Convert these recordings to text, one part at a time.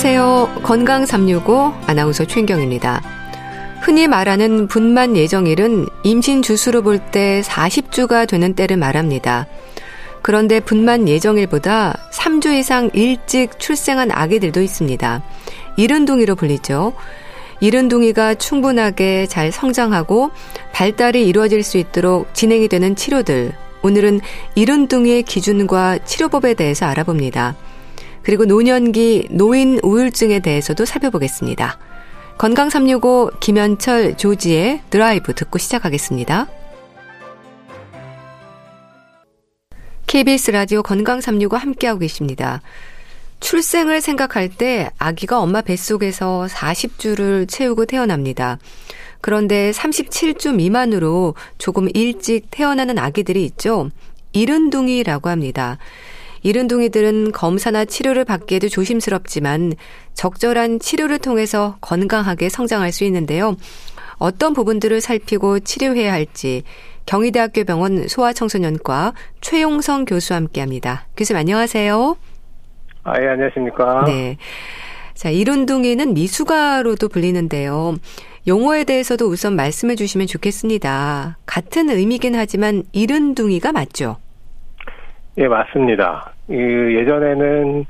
안녕하세요. 건강 365 아나운서 최인경입니다. 흔히 말하는 분만 예정일은 임신 주수로 볼 때 40주가 되는 때를 말합니다. 그런데 분만 예정일보다 3주 이상 일찍 출생한 아기들도 있습니다. 이른둥이로 불리죠. 이른둥이가 충분하게 잘 성장하고 발달이 이루어질 수 있도록 진행이 되는 치료들. 오늘은 이른둥이의 기준과 치료법에 대해서 알아봅니다. 그리고 노년기 노인 우울증에 대해서도 살펴보겠습니다. 건강 365 김현철 조지의 드라이브 듣고 시작하겠습니다. KBS 라디오 건강 365 함께하고 계십니다. 출생을 생각할 때 아기가 엄마 뱃속에서 40주를 채우고 태어납니다. 그런데 37주 미만으로 조금 일찍 태어나는 아기들이 있죠. 이른둥이라고 합니다. 이른둥이들은 검사나 치료를 받기에도 조심스럽지만 적절한 치료를 통해서 건강하게 성장할 수 있는데요. 어떤 부분들을 살피고 치료해야 할지 경희대학교 병원 소아청소년과 최용성 교수와 함께 합니다. 교수님 안녕하세요. 아, 예, 안녕하십니까. 네. 자, 이른둥이는 미숙아로도 불리는데요. 용어에 대해서도 우선 말씀해 주시면 좋겠습니다. 같은 의미긴 하지만 이른둥이가 맞죠? 예, 맞습니다. 그 예전에는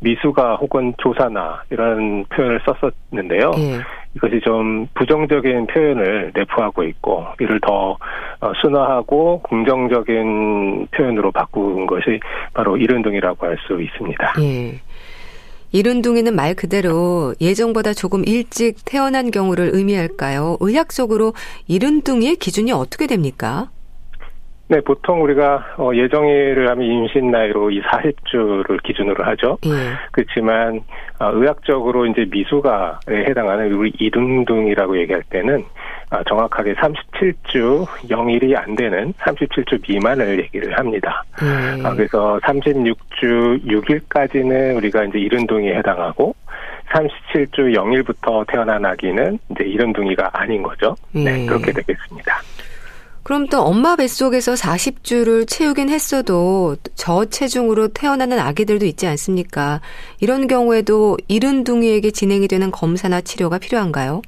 미수가 혹은 조사나 이런 표현을 썼었는데요. 예. 이것이 좀 부정적인 표현을 내포하고 있고 이를 더 어, 순화하고 긍정적인 표현으로 바꾼 것이 바로 이른둥이라고 할 수 있습니다. 예. 이른둥이는 말 그대로 예정보다 조금 일찍 태어난 경우를 의미할까요? 의학적으로 이른둥이의 기준이 어떻게 됩니까? 네, 보통 우리가 어, 예정일을 하면 임신 나이로 이 40주를 기준으로 하죠. 예. 그렇지만 어, 의학적으로 이제 미수가에 해당하는 우리 이등둥이라고 얘기할 때는 어, 정확하게 37주 0일이 안 되는 37주 미만을 얘기를 합니다. 예. 그래서 36주 6일까지는 우리가 이제 이른둥이에 해당하고 37주 0일부터 태어난 아기는 이제 이른둥이가 아닌 거죠. 네, 예. 그렇게 되겠습니다. 그럼 또 엄마 뱃속에서 40주를 채우긴 했어도 저체중으로 태어나는 아기들도 있지 않습니까? 이런 경우에도 이른 둥이에게 진행이 되는 검사나 치료가 필요한가요?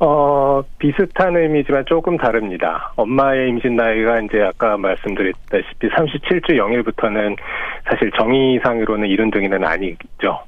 어, 비슷한 의미지만 조금 다릅니다. 엄마의 임신 나이가 이제 아까 말씀드렸다시피 37주 0일부터는 사실 정의상으로는 이른 둥이는 아니죠.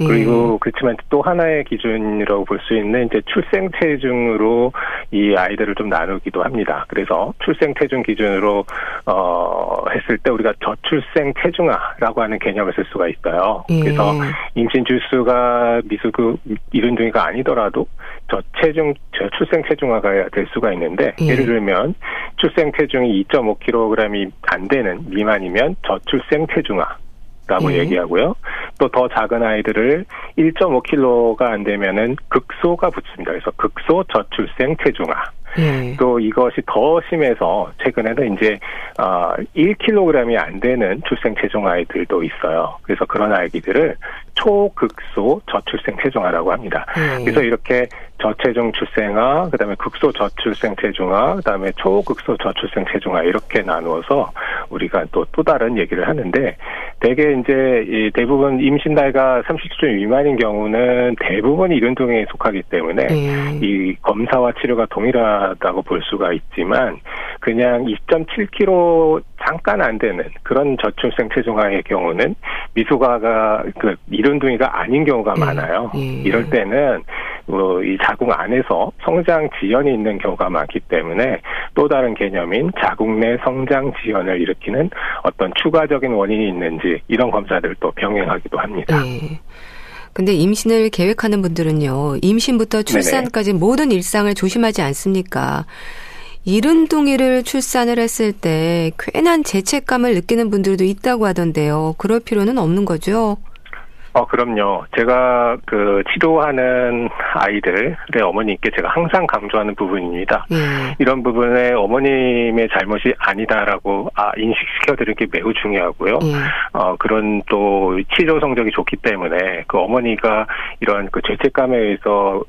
예. 그리고 그렇지만 또 하나의 기준이라고 볼 수 있는 이제 출생 체중으로 이 아이들을 좀 나누기도 합니다. 그래서 출생 체중 기준으로 어 했을 때 우리가 저출생 체중아라고 하는 개념을 쓸 수가 있어요. 예. 그래서 임신 주수가 미수그 이른 중이가 아니더라도 저체중 저출생 체중아가 될 수가 있는데 예. 를 들면 출생 체중이 2.5kg이 안 되는 미만이면 저출생 체중아 라고 예. 얘기하고요. 또 더 작은 아이들을 1.5kg가 안 되면은 극소가 붙습니다. 그래서 극소 저출생 체중아. 예. 또 이것이 더 심해서 최근에는 이제 어 1kg이 안 되는 출생 체중 아이들도 있어요. 그래서 그런 아이들을 초극소 저출생 체중아라고 합니다. 예. 그래서 이렇게 저체중 출생아, 그다음에 극소 저출생 체중아, 그다음에 초극소 저출생 체중아 이렇게 나누어서 우리가 또또 다른 얘기를 하는데 대개 이제 이 대부분 임신 나이가 30주 미만인 경우는 대부분 이른둥에 속하기 때문에 예. 이 검사와 치료가 동일하다고 볼 수가 있지만 그냥 2.7kg 잠깐 안 되는 그런 저출생 체중아의 경우는 미숙아가 그 이른둥이가 아닌 경우가 예. 많아요. 예. 이럴 때는 어, 이 자궁 안에서 성장 지연이 있는 경우가 많기 때문에 또 다른 개념인 자궁 내 성장 지연을 일으키는 어떤 추가적인 원인이 있는지 이런 검사들도 병행하기도 합니다. 네. 근데 임신을 계획하는 분들은요, 임신부터 출산까지 네네. 모든 일상을 조심하지 않습니까? 이른둥이를 출산을 했을 때 괜한 죄책감을 느끼는 분들도 있다고 하던데요. 그럴 필요는 없는 거죠? 어, 그럼요. 제가 그 치료하는 아이들의 어머니께 제가 항상 강조하는 부분입니다. 예. 이런 부분에 어머님의 잘못이 아니다라고 아, 인식시켜드리는 게 매우 중요하고요. 예. 어, 그런 또 치료 성적이 좋기 때문에 그 어머니가 이런 그 죄책감에 의해서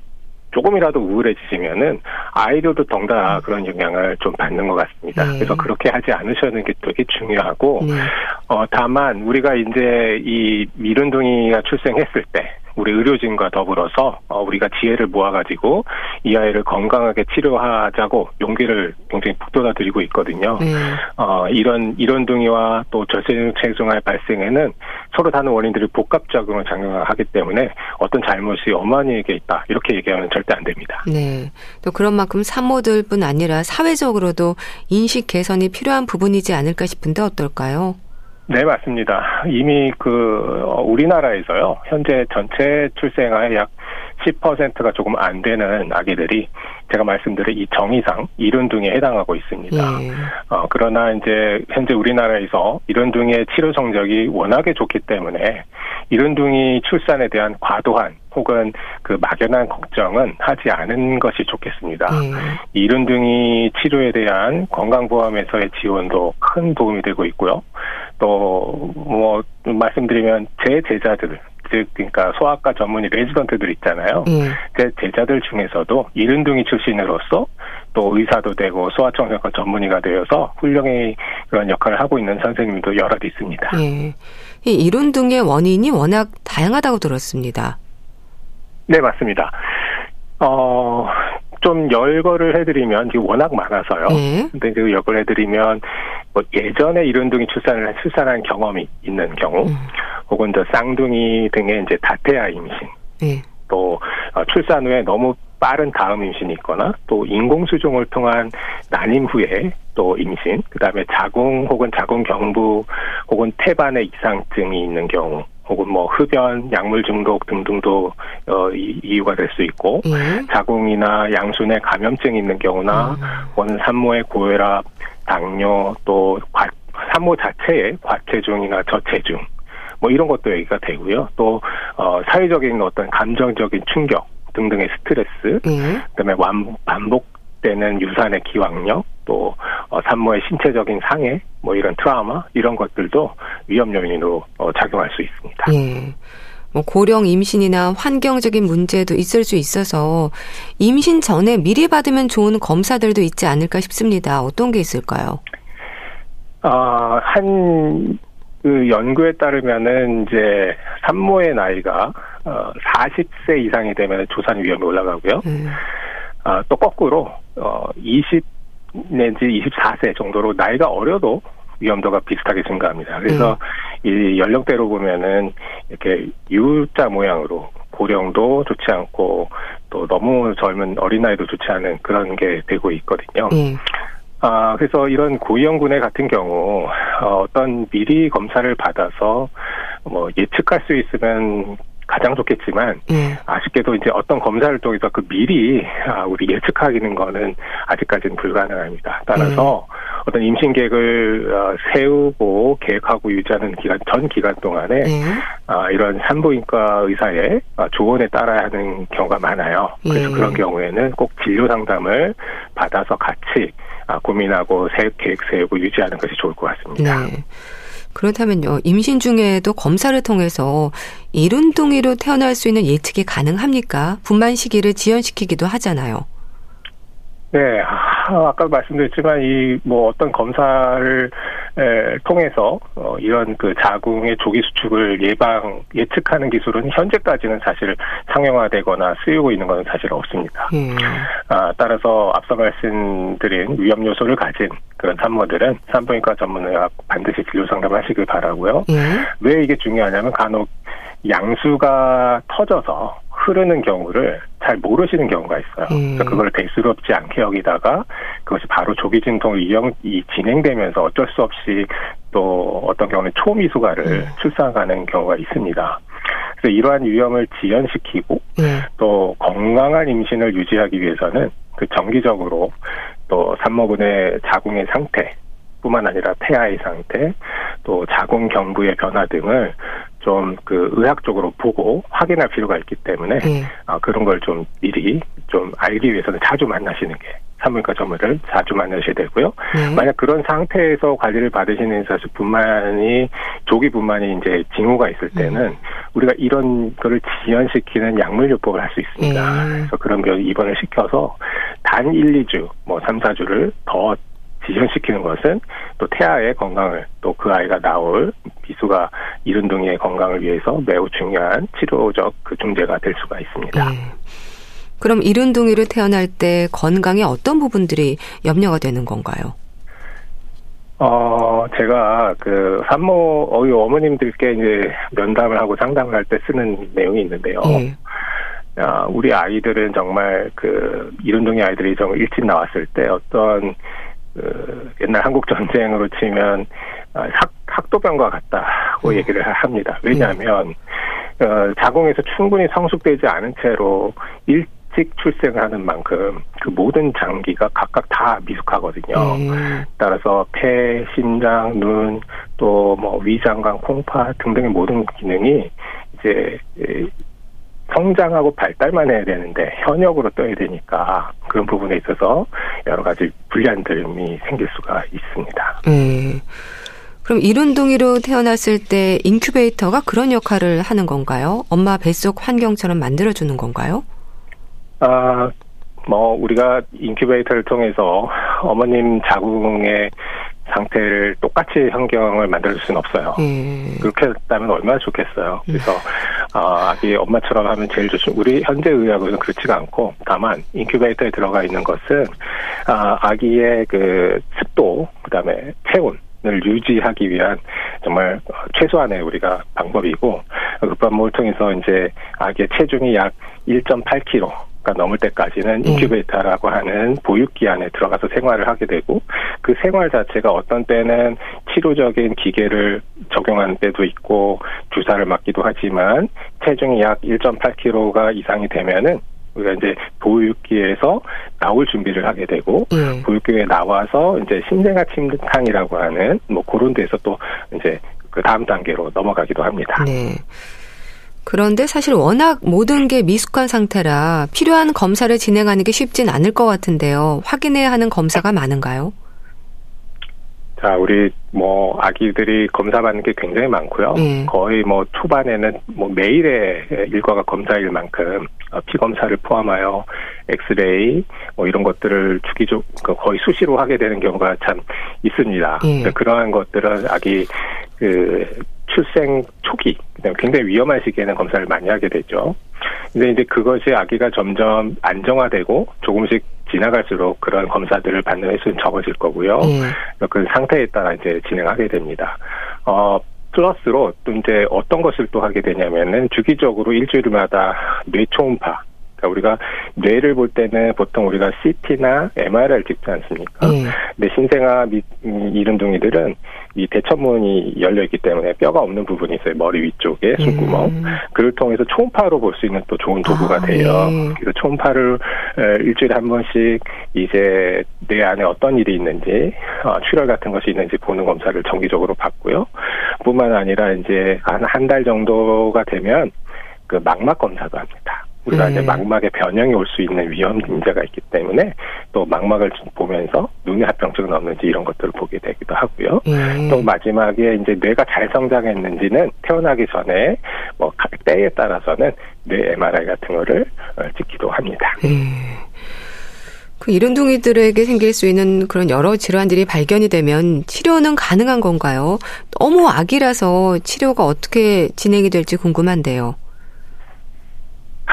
조금이라도 우울해지시면은 아이들도 덩달아 그런 영향을 좀 받는 것 같습니다. 네. 그래서 그렇게 하지 않으셔는 게 되게 중요하고, 네. 어, 다만 우리가 이제 이 미룬둥이가 출생했을 때 우리 의료진과 더불어서 어, 우리가 지혜를 모아가지고 이 아이를 건강하게 치료하자고 용기를 굉장히 북돋아 드리고 있거든요. 네. 어, 이런 이런 둥이와 또 절세체중알 발생에는 서로 다른 원인들이 복합작용을 작용하기 때문에 어떤 잘못이 어머니에게 있다 이렇게 얘기하면 절대 안 됩니다. 네. 또 그런 만큼 산모들뿐 아니라 사회적으로도 인식 개선이 필요한 부분이지 않을까 싶은데 어떨까요? 네, 맞습니다. 이미 그 어, 우리나라에서요. 현재 전체 출생아의 약 10%가 조금 안 되는 아기들이 제가 말씀드린 이 정의상 이른둥에 해당하고 있습니다. 예. 어, 그러나 이제 현재 우리나라에서 이른둥의 치료 성적이 워낙에 좋기 때문에 이른둥이 출산에 대한 과도한 혹은 그 막연한 걱정은 하지 않은 것이 좋겠습니다. 예. 이른둥이 치료에 대한 건강보험에서의 지원도 큰 도움이 되고 있고요. 또 뭐 말씀드리면 제 제자들 즉 그러니까 소아과 전문의 레지던트들 있잖아요. 예. 제 제자들 중에서도 이른둥이 출신으로서 또 의사도 되고 소아청소년과 전문의가 되어서 훌륭히 그런 역할을 하고 있는 선생님도 여럿 있습니다. 예. 이 이른둥의 원인이 워낙 다양하다고 들었습니다. 네, 맞습니다. 어, 좀 열거를 해드리면 지금 워낙 많아서요. 네. 근데 그 열거를 해드리면 뭐 예전에 이른둥이 출산을 출산한 경험이 있는 경우, 음. 혹은 저 쌍둥이 등의 이제 다태아 임신, 네. 또 어, 출산 후에 너무 빠른 다음 임신이 있거나 또 인공 수종을 통한 난임 후에 또 임신, 그 다음에 자궁 혹은 자궁 경부 혹은 태반의 이상증이 있는 경우 혹은 뭐 흡연, 약물 중독 등등도 어, 이, 이유가 될 수 있고 예. 자궁이나 양순에 감염증이 있는 경우나 음. 혹은 산모의 고혈압, 당뇨 또 과, 산모 자체의 과체중이나 저체중 뭐 이런 것도 얘기가 되고요. 또 어, 사회적인 어떤 감정적인 충격 등등의 스트레스, 예. 그다음에 완, 반복되는 유산의 기왕력, 또 어, 산모의 신체적인 상해, 뭐 이런 트라우마 이런 것들도 위험 요인으로 어, 작용할 수 있습니다. 예. 뭐 고령 임신이나 환경적인 문제도 있을 수 있어서 임신 전에 미리 받으면 좋은 검사들도 있지 않을까 싶습니다. 어떤 게 있을까요? 아, 한, 그 연구에 따르면은 이제 산모의 나이가 어 40세 이상이 되면 조산 위험이 올라가고요. 음. 아, 또 거꾸로 어20 내지 24세 정도로 나이가 어려도 위험도가 비슷하게 증가합니다. 그래서 음. 이 연령대로 보면은 이렇게 U자 모양으로 고령도 좋지 않고 또 너무 젊은 어린아이도 좋지 않은 그런 게 되고 있거든요. 음. 아, 그래서 이런 고위험군의 같은 경우, 어, 어떤 미리 검사를 받아서 뭐 예측할 수 있으면 가장 좋겠지만 예. 아쉽게도 이제 어떤 검사를 통해서 그 미리 아, 우리 예측하기는 거는 아직까지는 불가능합니다. 따라서 예. 어떤 임신 계획을 어, 세우고 계획하고 유지하는 기간 전 기간 동안에 예. 아, 이런 산부인과 의사의 아, 조언에 따라야 하는 경우가 많아요. 그래서 예. 그런 경우에는 꼭 진료 상담을 받아서 같이 아, 고민하고 계획 세우고 유지하는 것이 좋을 것 같습니다. 네. 그렇다면요, 임신 중에도 검사를 통해서 이른둥이로 태어날 수 있는 예측이 가능합니까? 분만 시기를 지연시키기도 하잖아요. 네, 아, 아까 말씀드렸지만 이 뭐 어떤 검사를 에, 통해서 어, 이런 그 자궁의 조기 수축을 예방 예측하는 기술은 현재까지는 사실 상용화되거나 쓰이고 있는 것은 사실 없습니다. 음. 아, 따라서 앞서 말씀드린 위험 요소를 가진 그런 산모들은 산부인과 전문의와 반드시 진료 상담하시길 바라고요. 음. 왜 이게 중요하냐면 간혹 양수가 터져서 흐르는 경우를 잘 모르시는 경우가 있어요. 음. 그래서 그걸 대수롭지 않게 여기다가 그것이 바로 조기 진통을 이용, 이 진행되면서 어쩔 수 없이 또 어떤 경우는 초미수가를 음. 출산하는 경우가 있습니다. 그래서 이러한 위험을 지연시키고 음. 또 건강한 임신을 유지하기 위해서는 그 정기적으로 또 산모분의 자궁의 상태 뿐만 아니라 태아의 상태, 또 자궁 경부의 변화 등을 좀 그 의학적으로 보고 확인할 필요가 있기 때문에 네. 아, 그런 걸 좀 미리 좀 알기 위해서는 자주 만나시는 게 산부인과 전문의를 자주 만나셔야 되고요. 네. 만약 그런 상태에서 관리를 받으시는 사실 분만이 조기 분만이 이제 징후가 있을 네. 때는 네. 우리가 이런 거를 지연시키는 약물 요법을 할 수 있습니다. 네. 그래서 그런 병 입원을 시켜서 단 1, 2주, 뭐 3, 4주를 더 지연시키는 것은 또 태아의 건강을 또 그 아이가 나올 미수가 이른둥이의 건강을 위해서 매우 중요한 치료적 그 중재가 될 수가 있습니다. 네. 그럼 이른둥이를 태어날 때 건강에 어떤 부분들이 염려가 되는 건가요? 어, 제가 그 산모 어이 어머님들께 이제 면담을 하고 상담을 할 때 쓰는 내용이 있는데요. 네. 아, 우리 아이들은 정말 그 이른둥이 아이들이 좀 일찍 나왔을 때 어떤 그 옛날 한국 전쟁으로 치면 아, 학, 학도병과 같다고 음. 얘기를 합니다. 왜냐하면 어, 자궁에서 충분히 성숙되지 않은 채로 일찍 출생하는 만큼 그 모든 장기가 각각 다 미숙하거든요. 음. 따라서 폐, 심장, 눈, 또 뭐 위장관, 콩팥 등등의 모든 기능이 이제 성장하고 발달만 해야 되는데 현역으로 떠야 되니까 그런 부분에 있어서 여러 가지 불리한점이 생길 수가 있습니다. 음. 그럼 이른둥이로 태어났을 때 인큐베이터가 그런 역할을 하는 건가요? 엄마 뱃속 환경처럼 만들어주는 건가요? 아, 뭐 우리가 인큐베이터를 통해서 어머님 자궁의 상태를 똑같이 환경을 만들어줄 수는 없어요. 음. 그렇게 했다면 얼마나 좋겠어요. 그래서 음. 어, 아기 엄마처럼 하면 제일 좋죠. 우리 현재 의학으로는 그렇지가 않고 다만 인큐베이터에 들어가 있는 것은 아, 아기의 그 습도 그다음에 체온 을 유지하기 위한 정말 최소한의 우리가 방법이고 급반모를 통해서 이제 아기의 체중이 약 1.8kg 가 넘을 때까지는 네. 인큐베이터라고 하는 보육기 안에 들어가서 생활을 하게 되고 그 생활 자체가 어떤 때는 치료적인 기계를 적용하는 때도 있고 주사를 맞기도 하지만 체중이 약 1.8kg가 이상이 되면은 우리가 이제 보육기에서 나올 준비를 하게 되고 네. 보육기에 나와서 이제 신생아 침상이라고 하는 뭐 그런 데서 또 이제 그 다음 단계로 넘어가기도 합니다. 네. 그런데 사실 워낙 모든 게 미숙한 상태라 필요한 검사를 진행하는 게 쉽진 않을 것 같은데요. 확인해야 하는 검사가 많은가요? 자, 우리 뭐 아기들이 검사 받는 게 굉장히 많고요. 네. 거의 뭐 초반에는 뭐 매일의 일과가 검사일 만큼 어, 피 검사를 포함하여 엑스레이 뭐 이런 것들을 주기적 그 거의 수시로 하게 되는 경우가 참 있습니다. 네. 그러한 것들은 아기 그 출생 초기, 굉장히 위험한 시기에는 검사를 많이 하게 되죠. 근데 이제 그것이 아기가 점점 안정화되고 조금씩 지나갈수록 그런 검사들을 받는 횟수는 적어질 거고요. 음. 그 상태에 따라 이제 진행하게 됩니다. 어, 플러스로 또 이제 어떤 것을 또 하게 되냐면은 주기적으로 일주일마다 뇌 초음파 그러니까 우리가 뇌를 볼 때는 보통 우리가 CT나 MRI를 찍지 않습니까? 네. 근데 신생아 미, 음, 이른둥이들은 이 대천문이 열려 있기 때문에 뼈가 없는 부분이 있어요. 머리 위쪽에 숨구멍. 음. 그를 통해서 초음파로 볼 수 있는 또 좋은 도구가 아, 돼요. 네. 그래서 초음파를 일주일에 한 번씩 이제 뇌 안에 어떤 일이 있는지 어, 출혈 같은 것이 있는지 보는 검사를 정기적으로 받고요. 뿐만 아니라 이제 한 한 달 정도가 되면 그 망막 검사도 합니다. 우리가 음. 이제 망막에 변형이 올 수 있는 위험 문제가 있기 때문에 또 망막을 보면서 눈에 합병증은 없는지 이런 것들을 보게 되기도 하고요. 음. 또 마지막에 이제 뇌가 잘 성장했는지는 태어나기 전에 뭐 때에 따라서는 뇌 MRI 같은 거를 어, 찍기도 합니다. 음. 그 이른둥이들에게 생길 수 있는 그런 여러 질환들이 발견이 되면 치료는 가능한 건가요? 너무 아기라서 치료가 어떻게 진행이 될지 궁금한데요.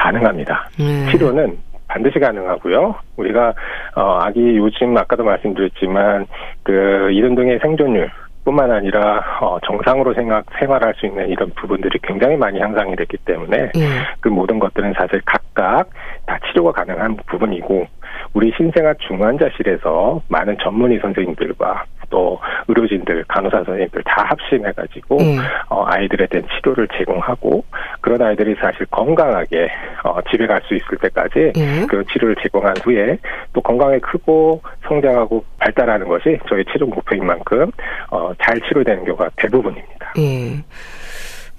가능합니다. 네. 치료는 반드시 가능하고요. 우리가 어 아기 요즘 아까도 말씀드렸지만 그 이런 등의 생존율 뿐만 아니라 어 정상으로 생각 생활할 수 있는 이런 부분들이 굉장히 많이 향상이 됐기 때문에 네. 그 모든 것들은 사실 각각 다 치료가 가능한 부분이고 우리 신생아 중환자실에서 많은 전문의 선생님들과 또 의료진들, 간호사 선생님들 다 합심해가지고 음. 어, 아이들에 대한 치료를 제공하고 그런 아이들이 사실 건강하게 어, 집에 갈 수 있을 때까지 음. 그 치료를 제공한 후에 또 건강에 크고 성장하고 발달하는 것이 저희 최종 목표인 만큼 어, 잘 치료되는 경우가 대부분입니다. 음.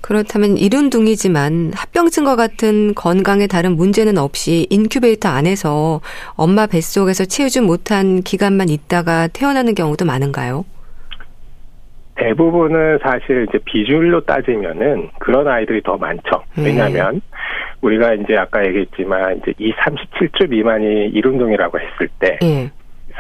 그렇다면 이른둥이지만 합병증과 같은 건강에 다른 문제는 없이 인큐베이터 안에서 엄마 뱃속에서 채우지 못한 기간만 있다가 태어나는 경우도 많은가요? 대부분은 사실 이제 비율로 따지면은 그런 아이들이 더 많죠. 음. 왜냐하면 우리가 이제 아까 얘기했지만 이제 이 37주 미만이 일운동이라고 했을 때 예.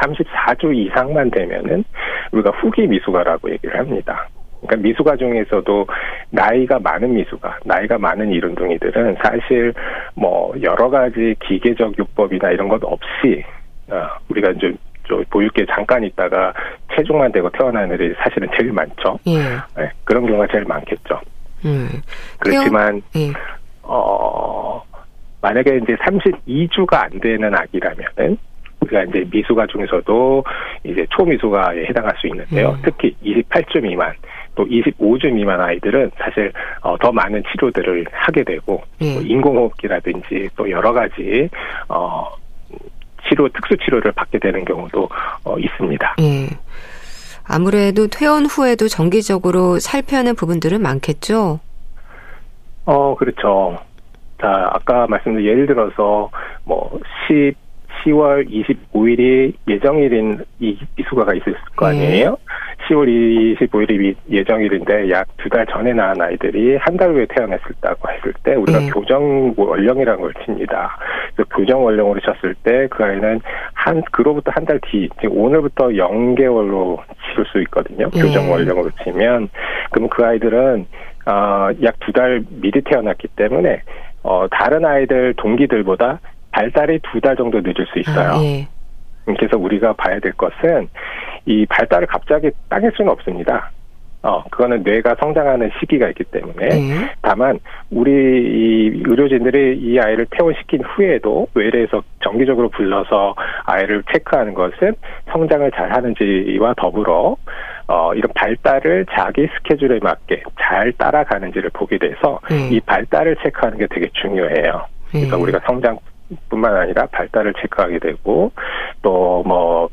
34주 이상만 되면은 우리가 후기 미숙아라고 얘기를 합니다. 그러니까 미숙아 중에서도 나이가 많은 미숙아, 나이가 많은 이른둥이들은 사실 뭐 여러 가지 기계적 요법이나 이런 것 없이 어, 우리가 이제 저 보육계 잠깐 있다가 체중만 되고 태어난 애들이 사실은 제일 많죠. 예. 네, 그런 경우가 제일 많겠죠. 음. 그렇지만 예. 어 만약에 이제 32주가 안 되는 아기라면은 우리가 이제 미숙아 중에서도 이제 초미숙아에 해당할 수 있는데요. 음. 특히 28주 미만 또 25주 미만 아이들은 사실 어, 더 많은 치료들을 하게 되고 예. 뭐 인공호흡기라든지 또 여러 가지 어 치료 특수 치료를 받게 되는 경우도 어, 있습니다. 예. 아무래도 퇴원 후에도 정기적으로 살펴야 하는 부분들은 많겠죠? 어 그렇죠. 자 아까 말씀드린 예를 들어서 뭐 10, 10월 25일이 예정일인 이 미숙아가 있을 거 아니에요? 10월 25일이 예정일인데 약 두 달 전에 낳은 아이들이 한 달 후에 태어났었다고 했을 때 우리가 네. 교정 원령이라는 걸 칩니다. 그래서 교정 원령으로 쳤을 때 그 아이는 한 그로부터 한 달 뒤, 지금 오늘부터 0개월로 치를 수 있거든요. 네. 교정 원령으로 치면 그럼 그 아이들은 어, 약 두 달 미리 태어났기 때문에 어, 다른 아이들 동기들보다 발달이 두 달 정도 늦을 수 있어요. 아, 예. 그래서 우리가 봐야 될 것은 이 발달을 갑자기 당길 수는 없습니다. 어, 그거는 뇌가 성장하는 시기가 있기 때문에. 예. 다만, 우리 이 의료진들이 이 아이를 퇴원시킨 후에도 외래에서 정기적으로 불러서 아이를 체크하는 것은 성장을 잘 하는지와 더불어, 어, 이런 발달을 자기 스케줄에 맞게 잘 따라가는지를 보게 돼서 예. 이 발달을 체크하는 게 되게 중요해요. 그래서 예. 우리가 성장 뿐만 아니라 발달을 체크하게 되고 또뭐저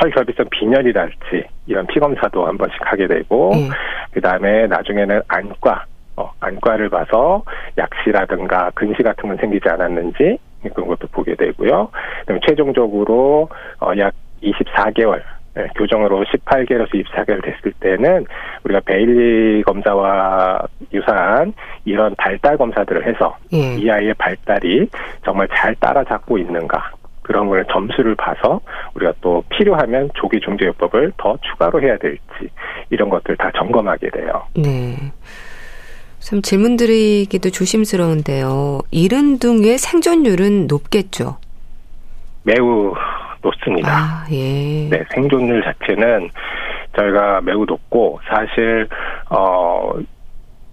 철결비성 빈혈이랄지 이런 피 검사도 한 번씩 하게 되고 예. 그 다음에 나중에는 안과 어, 안과를 봐서 약시라든가 근시 같은 건 생기지 않았는지 그런 것도 보게 되고요. 그다음에 최종적으로 어, 약 24개월 예, 교정으로 18개월에서 24개월 됐을 때는 우리가 베일리 검사와 유사한 이런 발달 검사들을 해서 예. 이 아이의 발달이 정말 잘 따라잡고 있는가 그런 걸 점수를 봐서 우리가 또 필요하면 조기 중재 요법을 더 추가로 해야 될지 이런 것들 다 점검하게 돼요. 네. 참 질문 드리기도 조심스러운데요. 이른 둥의 생존율은 높겠죠? 매우 높습니다. 아, 예. 네, 생존율 자체는 저희가 매우 높고 사실 어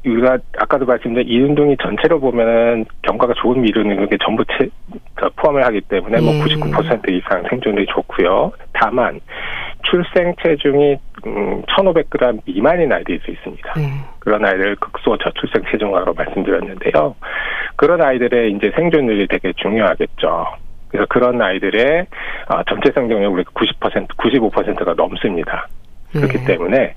우리가 아까도 말씀드린 이 운동이 전체로 보면은 경과가 좋은 이른둥이 전부 채, 그 포함을 하기 때문에 뭐 음. 99% 이상 생존율이 좋고요. 다만 출생 체중이 음, 1,500g 미만인 아이들이 수 있습니다. 네. 그런 아이들 극소 저출생 체중아로 말씀드렸는데요. 그런 아이들의 이제 생존율이 되게 중요하겠죠. 그래서 그런 아이들의 아, 전체 생존율 우리가 90% 95%가 넘습니다. 그렇기 네. 때문에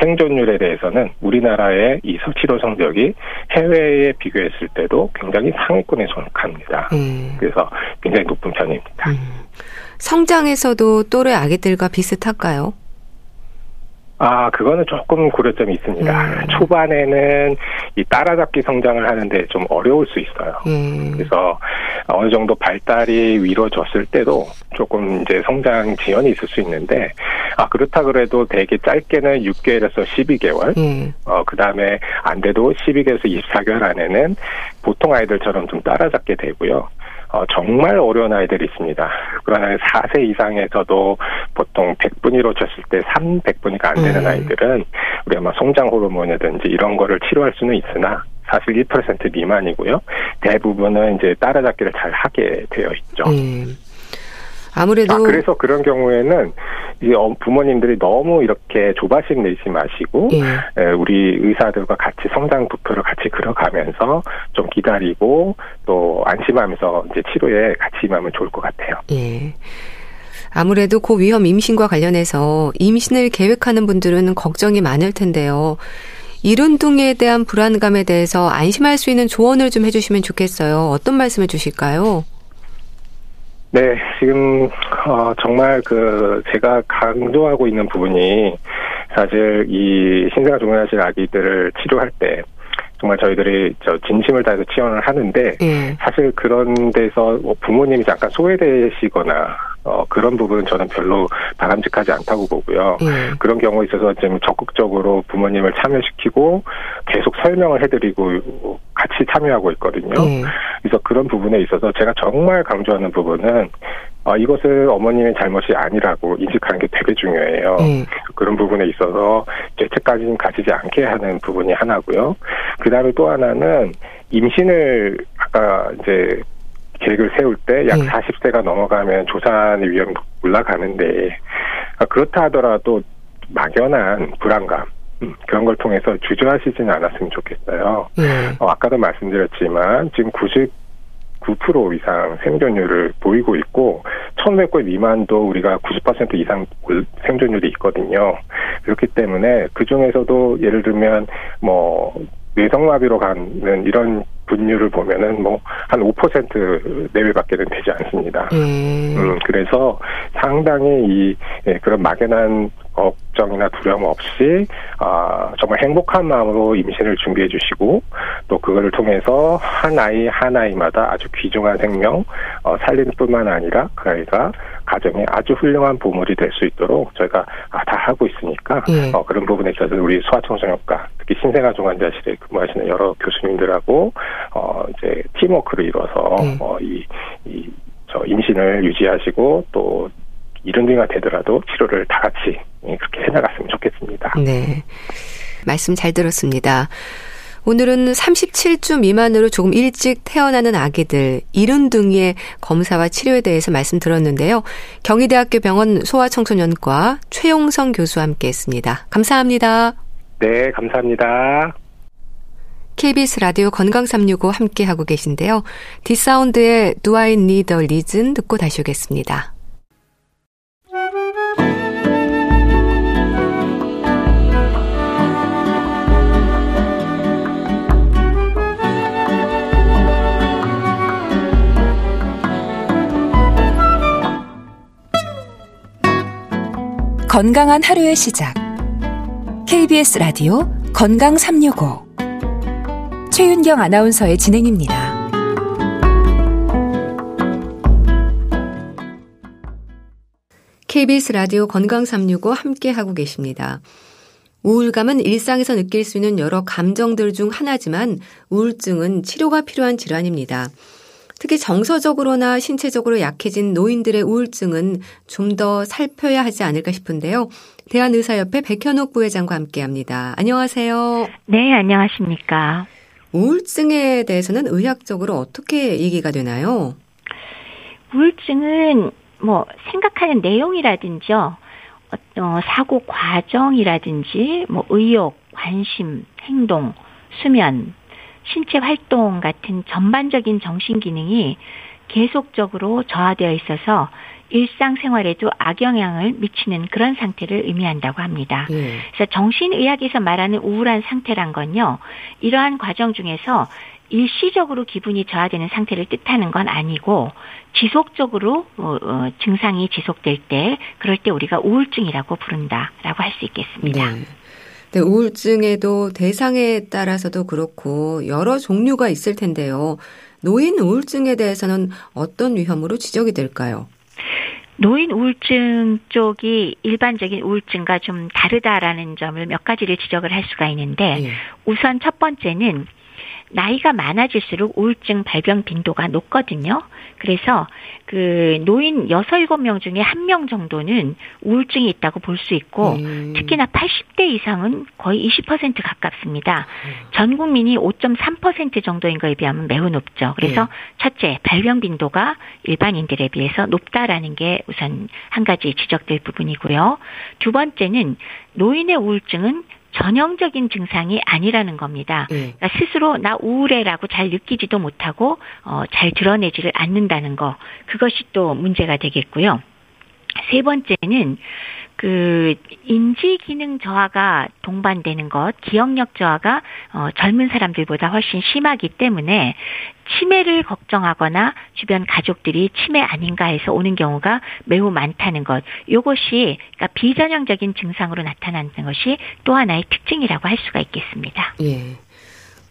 생존율에 대해서는 우리나라의 이 치료 성적이 해외에 비교했을 때도 굉장히 상위권에 속합니다. 네. 그래서 굉장히 높은 편입니다. 음. 성장에서도 또래 아기들과 비슷할까요? 아, 그거는 조금 고려점이 있습니다. 음. 초반에는 이 따라잡기 성장을 하는데 좀 어려울 수 있어요. 예. 그래서 어느 정도 발달이 이루어졌을 때도 조금 이제 성장 지연이 있을 수 있는데, 아, 그렇다 그래도 되게 짧게는 6개월에서 12개월, 예. 어, 그 다음에 안 돼도 12개월에서 24개월 안에는 보통 아이들처럼 좀 따라잡게 되고요. 어, 정말 어려운 아이들이 있습니다. 그러나 4세 이상에서도 보통 100분 이루어졌을 때 300분이가 안 되는 음. 아이들은 우리가 뭐 성장 호르몬이든지 이런 거를 치료할 수는 있으나 사실 1% 미만이고요. 대부분은 이제 따라잡기를 잘 하게 되어 있죠. 예. 아무래도 아, 그래서 그런 경우에는 이 어, 부모님들이 너무 이렇게 조바심 내지 마시고 예. 에, 우리 의사들과 같이 성장 도표를 같이 그려가면서 좀 기다리고 또 안심하면서 이제 치료에 같이 임하면 좋을 것 같아요. 예. 아무래도 고위험 임신과 관련해서 임신을 계획하는 분들은 걱정이 많을 텐데요. 이른둥에 대한 불안감에 대해서 안심할 수 있는 조언을 좀 해주시면 좋겠어요. 어떤 말씀을 주실까요? 네, 지금 어, 정말 그 제가 강조하고 있는 부분이 사실 이 신생아 종양실 아기들을 치료할 때 정말 저희들이 저 진심을 다해서 지원을 하는데 예. 사실 그런 데서 뭐 부모님이 잠깐 소외되시거나 어, 그런 부분은 저는 별로 바람직하지 않다고 보고요. 예. 그런 경우에 있어서 좀 적극적으로 부모님을 참여시키고 계속 설명을 해드리고 같이 참여하고 있거든요. 예. 그래서 그런 부분에 있어서 제가 정말 강조하는 부분은 어, 이것을 어머님의 잘못이 아니라고 인식하는 게 되게 중요해요. 예. 그런 부분에 있어서 죄책까지는 가지지 않게 하는 부분이 하나고요. 그 다음에 또 하나는 임신을 아까 이제 계획을 세울 때약 네. 40세가 넘어가면 조산의 위험이 올라가는데 아, 그렇다 하더라도 막연한 불안감 음, 그런 걸 통해서 주저하시지는 않았으면 좋겠어요. 네. 어, 아까도 말씀드렸지만 지금 99% 이상 생존율을 보이고 있고 1,500건 미만도 우리가 90% 이상 생존율이 있거든요. 그렇기 때문에 그 중에서도 예를 들면 뭐 뇌성마비로 가는 이런 분율을 보면은 뭐 한 5% 내외밖에는 되지 않습니다. 음. 음 그래서 상당히 이 예, 그런 막연한 걱정이나 두려움 없이 아 정말 행복한 마음으로 임신을 준비해 주시고 또 그거를 통해서 한 아이 한 아이마다 아주 귀중한 생명 어, 살리는 뿐만 아니라 그 아이가 가정에 아주 훌륭한 보물이 될 수 있도록 저희가 아, 다 하고 있으니까 예. 어, 그런 부분에 있어서 우리 소아청소년과 특히 신생아 종환자실에 근무하시는 여러 교수님들하고 어 이제 팀워크를 이뤄서 예. 어 이 이 저 임신을 유지하시고 또 이런 등이가 되더라도 치료를 다 같이 그렇게 해나갔으면 좋겠습니다. 네. 말씀 잘 들었습니다. 오늘은 37주 미만으로 조금 일찍 태어나는 아기들 이른둥이의 검사와 치료에 대해서 말씀 들었는데요. 경희대학교 병원 소아청소년과 최용성 교수와 함께했습니다. 감사합니다. 네, 감사합니다. KBS 라디오 건강 365 함께하고 계신데요. 디사운드의 Do I Need a Reason 듣고 다시 오겠습니다. 건강한 하루의 시작. KBS 라디오 건강 365. 최윤경 아나운서의 진행입니다. KBS 라디오 건강 365 함께 하고 계십니다. 우울감은 일상에서 느낄 수 있는 여러 감정들 중 하나지만 우울증은 치료가 필요한 질환입니다. 특히 정서적으로나 신체적으로 약해진 노인들의 우울증은 좀 더 살펴야 하지 않을까 싶은데요. 대한의사협회 백현옥 부회장과 함께 합니다. 안녕하세요. 네, 안녕하십니까. 우울증에 대해서는 의학적으로 어떻게 얘기가 되나요? 우울증은 뭐 생각하는 내용이라든지 어, 사고 과정이라든지 뭐 의욕, 관심, 행동, 수면, 신체 활동 같은 전반적인 정신 기능이 계속적으로 저하되어 있어서 일상생활에도 악영향을 미치는 그런 상태를 의미한다고 합니다. 네. 그래서 정신의학에서 말하는 우울한 상태란 건요, 이러한 과정 중에서 일시적으로 기분이 저하되는 상태를 뜻하는 건 아니고 지속적으로 어, 어, 증상이 지속될 때 그럴 때 우리가 우울증이라고 부른다라고 할 수 있겠습니다. 네. 네, 우울증에도 대상에 따라서도 그렇고 여러 종류가 있을 텐데요. 노인 우울증에 대해서는 어떤 위험으로 지적이 될까요? 노인 우울증 쪽이 일반적인 우울증과 좀 다르다라는 점을 몇 가지를 지적을 할 수가 있는데 예. 우선 첫 번째는 나이가 많아질수록 우울증 발병 빈도가 높거든요. 그래서 그 노인 6, 7명 중에 1명 정도는 우울증이 있다고 볼 수 있고 음. 특히나 80대 이상은 거의 20% 가깝습니다. 음. 전 국민이 5.3% 정도인 거에 비하면 매우 높죠. 그래서 네. 첫째, 발병 빈도가 일반인들에 비해서 높다라는 게 우선 한 가지 지적될 부분이고요. 두 번째는 노인의 우울증은 전형적인 증상이 아니라는 겁니다. 네. 그러니까 스스로 나 우울해라고 잘 느끼지도 못하고 어, 잘 드러내지를 않는다는 거 그것이 또 문제가 되겠고요. 세 번째는 그 인지 기능 저하가 동반되는 것, 기억력 저하가 어, 젊은 사람들보다 훨씬 심하기 때문에 치매를 걱정하거나 주변 가족들이 치매 아닌가 해서 오는 경우가 매우 많다는 것. 이것이 그러니까 비전형적인 증상으로 나타나는 것이 또 하나의 특징이라고 할 수가 있겠습니다. 예.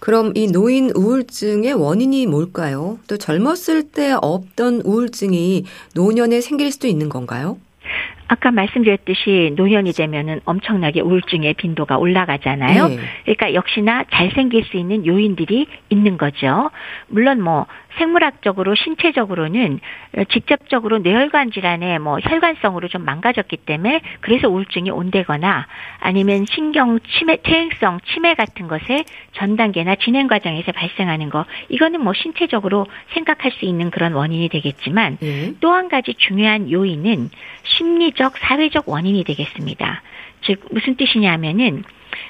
그럼 이 노인 우울증의 원인이 뭘까요? 또 젊었을 때 없던 우울증이 노년에 생길 수도 있는 건가요? 아까 말씀드렸듯이 노년이 되면은 엄청나게 우울증의 빈도가 올라가잖아요. 네. 그러니까 역시나 잘 생길 수 있는 요인들이 있는 거죠. 물론 뭐 생물학적으로 신체적으로는 직접적으로 뇌혈관 질환의 뭐 혈관성으로 좀 망가졌기 때문에 그래서 우울증이 온대거나 아니면 신경 치매 퇴행성 치매 같은 것에 전 단계나 진행 과정에서 발생하는 거 이거는 뭐 신체적으로 생각할 수 있는 그런 원인이 되겠지만 네. 또한 가지 중요한 요인은 심리적 사회적 원인이 되겠습니다. 즉 무슨 뜻이냐면은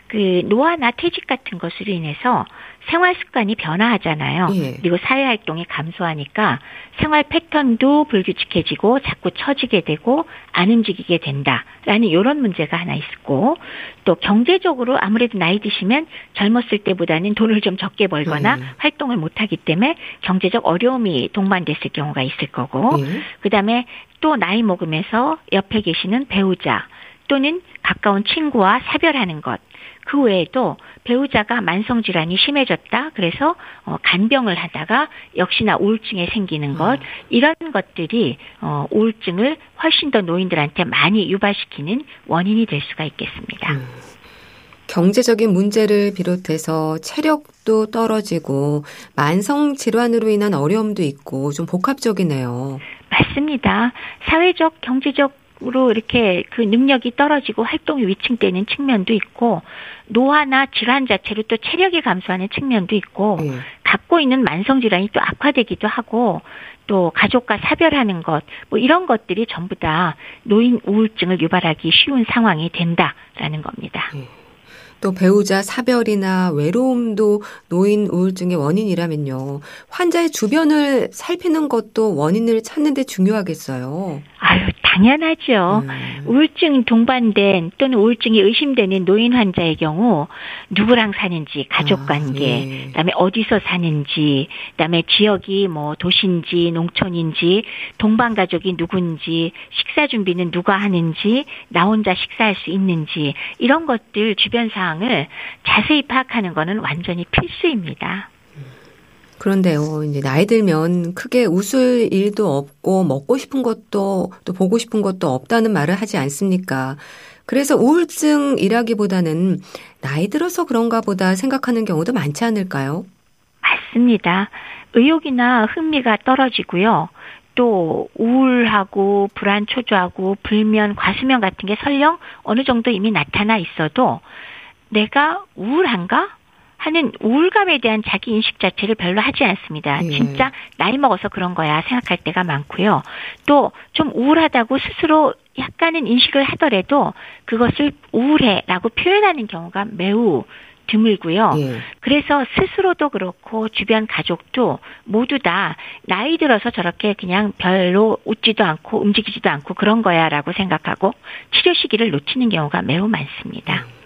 그 노화나 퇴직 같은 것으로 인해서 생활 습관이 변화하잖아요. 예. 그리고 사회 활동이 감소하니까 생활 패턴도 불규칙해지고 자꾸 처지게 되고 안 움직이게 된다라는 이런 문제가 하나 있고 또 경제적으로 아무래도 나이 드시면 젊었을 때보다는 돈을 좀 적게 벌거나 예. 활동을 못 하기 때문에 경제적 어려움이 동반됐을 경우가 있을 거고 예. 그다음에 또 나이 먹으면서 옆에 계시는 배우자 또는 가까운 친구와 사별하는 것. 그 외에도 배우자가 만성 질환이 심해졌다. 그래서 어, 간병을 하다가 역시나 우울증에 생기는 것 음. 이런 것들이 어, 우울증을 훨씬 더 노인들한테 많이 유발시키는 원인이 될 수가 있겠습니다. 음. 경제적인 문제를 비롯해서 체력도 떨어지고 만성 질환으로 인한 어려움도 있고 좀 복합적이네요. 맞습니다. 사회적, 경제적 으로 이렇게 그 능력이 떨어지고 활동이 위층되는 측면도 있고 노화나 질환 자체로 또 체력이 감소하는 측면도 있고 음. 갖고 있는 만성 질환이 또 악화되기도 하고 또 가족과 사별하는 것 뭐 이런 것들이 전부 다 노인 우울증을 유발하기 쉬운 상황이 된다라는 겁니다. 음. 또 배우자 사별이나 외로움도 노인 우울증의 원인이라면요. 환자의 주변을 살피는 것도 원인을 찾는 데 중요하겠어요. 아유, 당연하죠. 음. 우울증 동반된 또는 우울증이 의심되는 노인 환자의 경우 누구랑 사는지 가족 아, 관계, 아, 예. 그다음에 어디서 사는지, 그다음에 지역이 뭐 도시인지 농촌인지, 동반 가족이 누군지, 식사 준비는 누가 하는지, 나 혼자 식사할 수 있는지 이런 것들 주변 상황을 자세히 파악하는 것은 완전히 필수입니다. 그런데요, 이제 나이 들면 크게 웃을 일도 없고 먹고 싶은 것도 또 보고 싶은 것도 없다는 말을 하지 않습니까? 그래서 우울증이라기보다는 나이 들어서 그런가 보다 생각하는 경우도 많지 않을까요? 맞습니다. 의욕이나 흥미가 떨어지고요. 또 우울하고 불안 초조하고 불면 과수면 같은 게 설령 어느 정도 이미 나타나 있어도 내가 우울한가? 하는 우울감에 대한 자기 인식 자체를 별로 하지 않습니다. 예. 진짜 나이 먹어서 그런 거야 생각할 때가 많고요. 또 좀 우울하다고 스스로 약간은 인식을 하더라도 그것을 우울해라고 표현하는 경우가 매우 드물고요. 예. 그래서 스스로도 그렇고 주변 가족도 모두 다 나이 들어서 저렇게 그냥 별로 웃지도 않고 움직이지도 않고 그런 거야라고 생각하고 치료 시기를 놓치는 경우가 매우 많습니다. 음.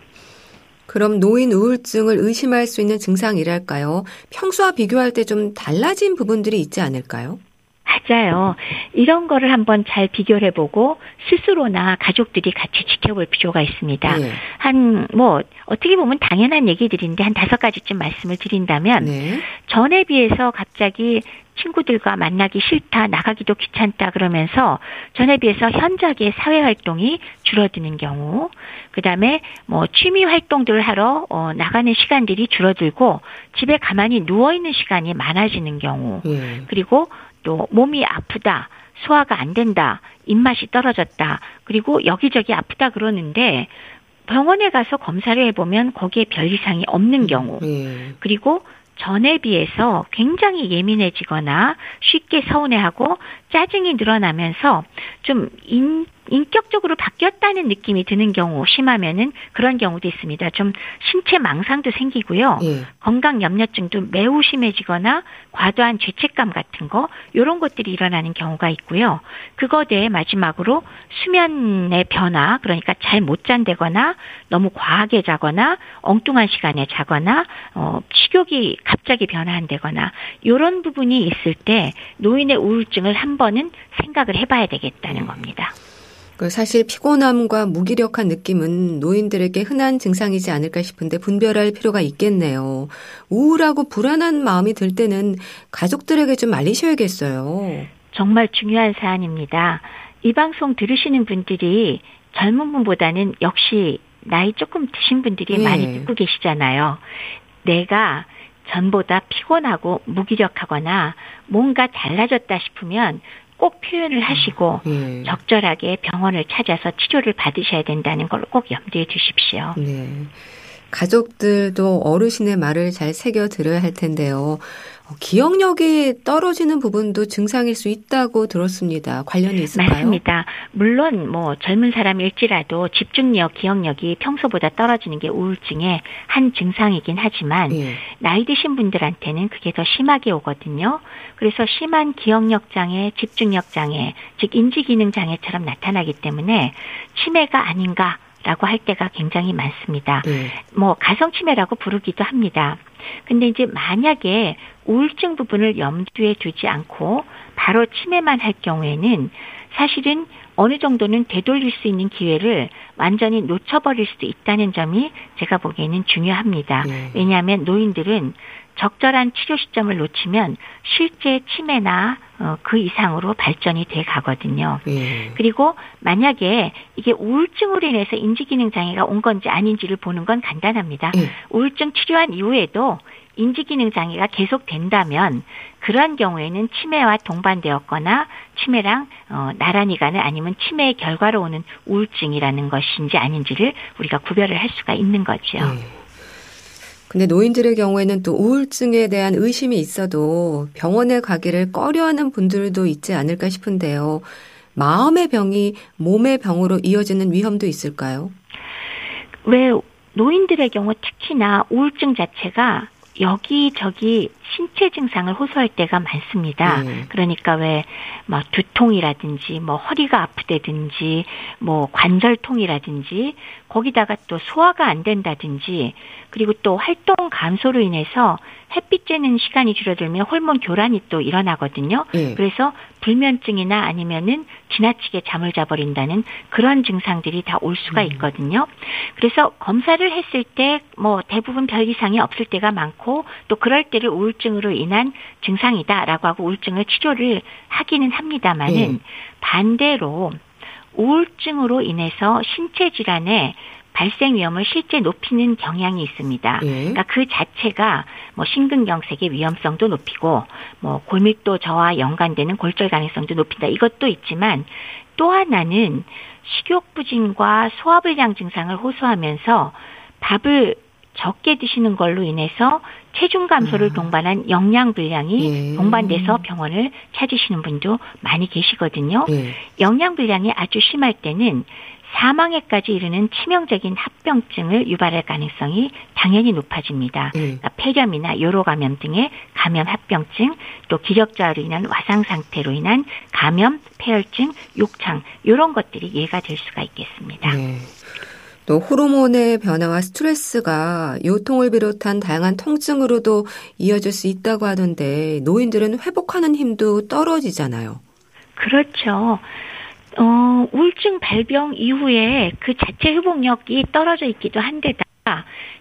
그럼 노인 우울증을 의심할 수 있는 증상이랄까요? 평소와 비교할 때 좀 달라진 부분들이 있지 않을까요? 맞아요. 이런 거를 한번 잘 비교를 해보고 스스로나 가족들이 같이 지켜볼 필요가 있습니다. 네. 한, 뭐, 어떻게 보면 당연한 얘기들인데 한 다섯 가지쯤 말씀을 드린다면, 네. 전에 비해서 갑자기 친구들과 만나기 싫다, 나가기도 귀찮다 그러면서 전에 비해서 현저하게 사회 활동이 줄어드는 경우, 그 다음에 뭐 취미 활동들을 하러 어, 나가는 시간들이 줄어들고 집에 가만히 누워 있는 시간이 많아지는 경우, 예. 그리고 또 몸이 아프다, 소화가 안 된다, 입맛이 떨어졌다, 그리고 여기저기 아프다 그러는데 병원에 가서 검사를 해보면 거기에 별 이상이 없는 경우, 예. 그리고 전에 비해서 굉장히 예민해지거나 쉽게 서운해하고 짜증이 늘어나면서 좀 인, 인격적으로 바뀌었다는 느낌이 드는 경우 심하면은 그런 경우도 있습니다. 좀 신체 망상도 생기고요. 예. 건강 염려증도 매우 심해지거나 과도한 죄책감 같은 거 이런 것들이 일어나는 경우가 있고요. 그거 대해 마지막으로 수면의 변화 그러니까 잘 못 잔다거나 너무 과하게 자거나 엉뚱한 시간에 자거나 어 식욕이 갑자기 변화한다거나 이런 부분이 있을 때 노인의 우울증을 한 번은 생각을 해봐야 되겠다는 음. 겁니다. 그 사실 피곤함과 무기력한 느낌은 노인들에게 흔한 증상이지 않을까 싶은데 분별할 필요가 있겠네요. 우울하고 불안한 마음이 들 때는 가족들에게 좀 알리셔야겠어요. 정말 중요한 사안입니다. 이 방송 들으시는 분들이 젊은 분보다는 역시 나이 조금 드신 분들이 네. 많이 듣고 계시잖아요. 내가 전보다 피곤하고 무기력하거나 뭔가 달라졌다 싶으면 꼭 표현을 하시고 네. 적절하게 병원을 찾아서 치료를 받으셔야 된다는 걸 꼭 염두에 두십시오. 네. 가족들도 어르신의 말을 잘 새겨 들어야 할 텐데요. 어, 기억력이 떨어지는 부분도 증상일 수 있다고 들었습니다. 관련이 있을까요? 맞습니다. 물론 뭐 젊은 사람일지라도 집중력, 기억력이 평소보다 떨어지는 게 우울증의 한 증상이긴 하지만 예. 나이 드신 분들한테는 그게 더 심하게 오거든요. 그래서 심한 기억력 장애, 집중력 장애, 즉 인지 기능 장애처럼 나타나기 때문에 치매가 아닌가 라고 할 때가 굉장히 많습니다. 네. 뭐 가성 치매라고 부르기도 합니다. 근데 이제 만약에 우울증 부분을 염두에 두지 않고 바로 치매만 할 경우에는 사실은 어느 정도는 되돌릴 수 있는 기회를 완전히 놓쳐버릴 수도 있다는 점이 제가 보기에는 중요합니다. 네. 왜냐하면 노인들은 적절한 치료 시점을 놓치면 실제 치매나 어, 그 이상으로 발전이 돼 가거든요. 예. 그리고 만약에 이게 우울증으로 인해서 인지기능 장애가 온 건지 아닌지를 보는 건 간단합니다. 예. 우울증 치료한 이후에도 인지기능 장애가 계속된다면 그러한 경우에는 치매와 동반되었거나 치매랑 어, 나란히 가는 아니면 치매의 결과로 오는 우울증이라는 것인지 아닌지를 우리가 구별을 할 수가 있는 거죠. 예. 근데 노인들의 경우에는 또 우울증에 대한 의심이 있어도 병원에 가기를 꺼려하는 분들도 있지 않을까 싶은데요. 마음의 병이 몸의 병으로 이어지는 위험도 있을까요? 왜 노인들의 경우 특히나 우울증 자체가 여기저기 신체 증상을 호소할 때가 많습니다. 네. 그러니까 왜 뭐 두통이라든지 뭐 허리가 아프다든지 뭐 관절통이라든지 거기다가 또 소화가 안 된다든지 그리고 또 활동 감소로 인해서 햇빛 쬐는 시간이 줄어들면 호르몬 교란이 또 일어나거든요. 네. 그래서 불면증이나 아니면은 지나치게 잠을 자버린다는 그런 증상들이 다 올 수가 음. 있거든요. 그래서 검사를 했을 때 뭐 대부분 별 이상이 없을 때가 많고 또 그럴 때를 우울 증으로 인한 증상이다라고 하고 우울증을 치료를 하기는 합니다만은 네. 반대로 우울증으로 인해서 신체 질환에 발생 위험을 실제 높이는 경향이 있습니다. 예. 그러니까 그 자체가 뭐 심근경색의 위험성도 높이고 뭐 골밀도 저하 연관되는 골절 가능성도 높인다. 이것도 있지만 또 하나는 식욕 부진과 소화불량 증상을 호소하면서 밥을 적게 드시는 걸로 인해서 체중 감소를 음. 동반한 영양 불량이 예. 동반돼서 병원을 찾으시는 분도 많이 계시거든요. 예. 영양 불량이 아주 심할 때는 사망에까지 이르는 치명적인 합병증을 유발할 가능성이 당연히 높아집니다. 네. 그러니까 폐렴이나 요로 감염 등의 감염 합병증, 또 기력저하로 인한 와상 상태로 인한 감염, 폐혈증, 욕창 이런 것들이 예가 될 수가 있겠습니다. 네. 또 호르몬의 변화와 스트레스가 요통을 비롯한 다양한 통증으로도 이어질 수 있다고 하던데 노인들은 회복하는 힘도 떨어지잖아요. 그렇죠. 어, 우울증 발병 이후에 그 자체 회복력이 떨어져 있기도 한데다가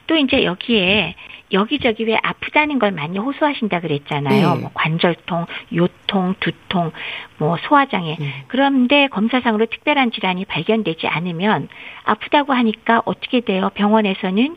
또 이제 여기에 여기저기 왜 아프다는 걸 많이 호소하신다 그랬잖아요. 네. 뭐 관절통, 요통, 두통, 뭐 소화장애. 네. 그런데 검사상으로 특별한 질환이 발견되지 않으면 아프다고 하니까 어떻게 돼요? 병원에서는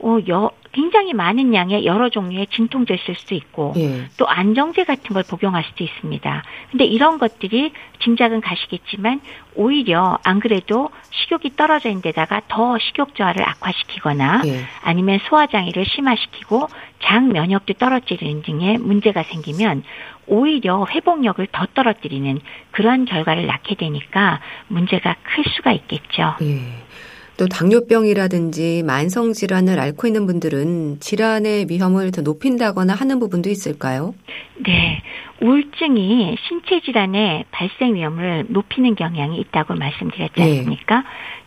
어, 여, 굉장히 많은 양의 여러 종류의 진통제 쓸 수도 있고 예. 또 안정제 같은 걸 복용할 수도 있습니다. 근데 이런 것들이 짐작은 가시겠지만 오히려 안 그래도 식욕이 떨어져 있는 데다가 더 식욕 저하를 악화시키거나 예. 아니면 소화 장애를 심화시키고 장 면역도 떨어지는 등의 문제가 생기면 오히려 회복력을 더 떨어뜨리는 그런 결과를 낳게 되니까 문제가 클 수가 있겠죠. 예. 또 당뇨병이라든지 만성 질환을 앓고 있는 분들은 질환의 위험을 더 높인다거나 하는 부분도 있을까요? 네. 우울증이 신체 질환의 발생 위험을 높이는 경향이 있다고 말씀드렸지 네. 않습니까? 네.